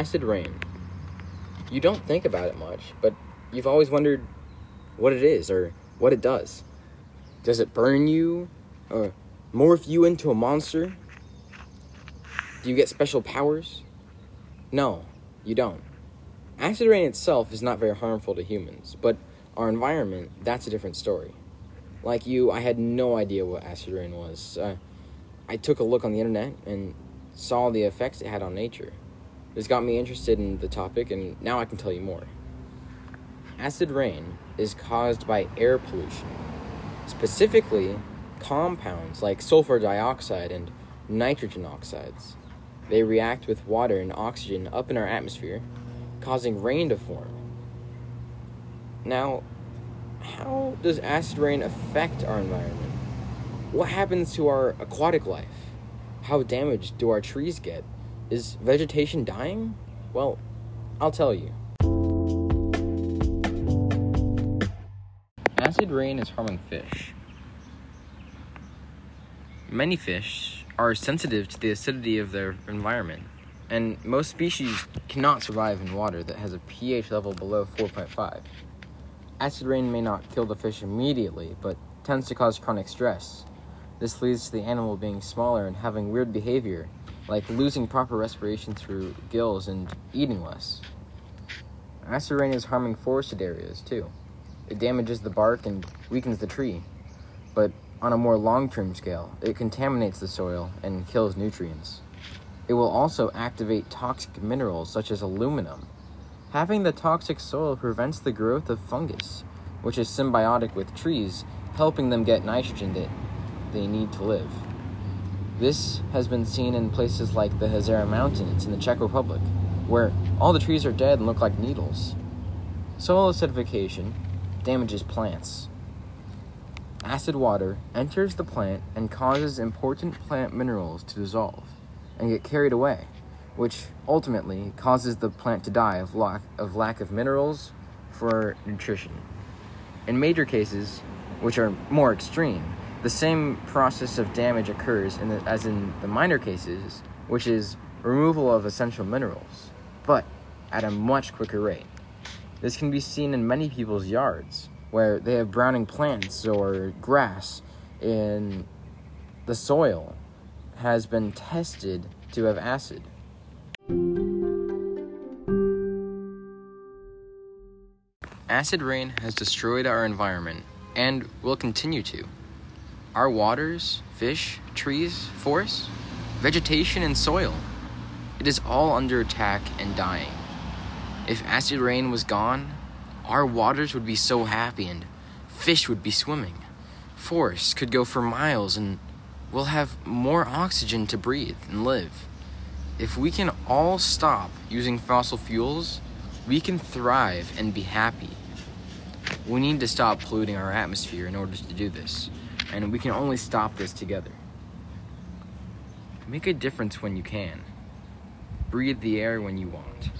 Acid rain. You don't think about it much, but you've always wondered what it is or what it does. Does it burn you? Or morph you into a monster? Do you get special powers? No, you don't. Acid rain itself is not very harmful to humans, but our environment, that's a different story. Like you, I had no idea what acid rain was. Uh, I took a look on the internet and saw the effects it had on nature. This got me interested in the topic, and now I can tell you more. Acid rain is caused by air pollution, specifically compounds like sulfur dioxide and nitrogen oxides. They react with water and oxygen up in our atmosphere, causing rain to form. Now, how does acid rain affect our environment? What happens to our aquatic life? How damaged do our trees get? Is vegetation dying? Well, I'll tell you. Acid rain is harming fish. Many fish are sensitive to the acidity of their environment, and most species cannot survive in water that has a pH level below 4.5. Acid rain may not kill the fish immediately, but tends to cause chronic stress. This leads to the animal being smaller and having weird behavior, like losing proper respiration through gills and eating less. Rain is harming forested areas too. It damages the bark and weakens the tree. But on a more long term scale, it contaminates the soil and kills nutrients. It will also activate toxic minerals such as aluminum. Having the toxic soil prevents the growth of fungus, which is symbiotic with trees, helping them get nitrogen that they need to live. This has been seen in places like the Jizera Mountains in the Czech Republic, where all the trees are dead and look like needles. Soil acidification damages plants. Acid water enters the plant and causes important plant minerals to dissolve and get carried away, which ultimately causes the plant to die of lack of, lack of minerals for nutrition. In major cases, which are more extreme, the same process of damage occurs in the, as in the minor cases, which is removal of essential minerals, but at a much quicker rate. This can be seen in many people's yards, where they have browning plants or grass in the soil has been tested to have acid. Acid rain has destroyed our environment and will continue to. Our waters, fish, trees, forests, vegetation, and soil. It is all under attack and dying. If acid rain was gone, our waters would be so happy and fish would be swimming. Forests could go for miles and we'll have more oxygen to breathe and live. If we can all stop using fossil fuels, we can thrive and be happy. We need to stop polluting our atmosphere in order to do this, and we can only stop this together. Make a difference when you can. Breathe the air when you want.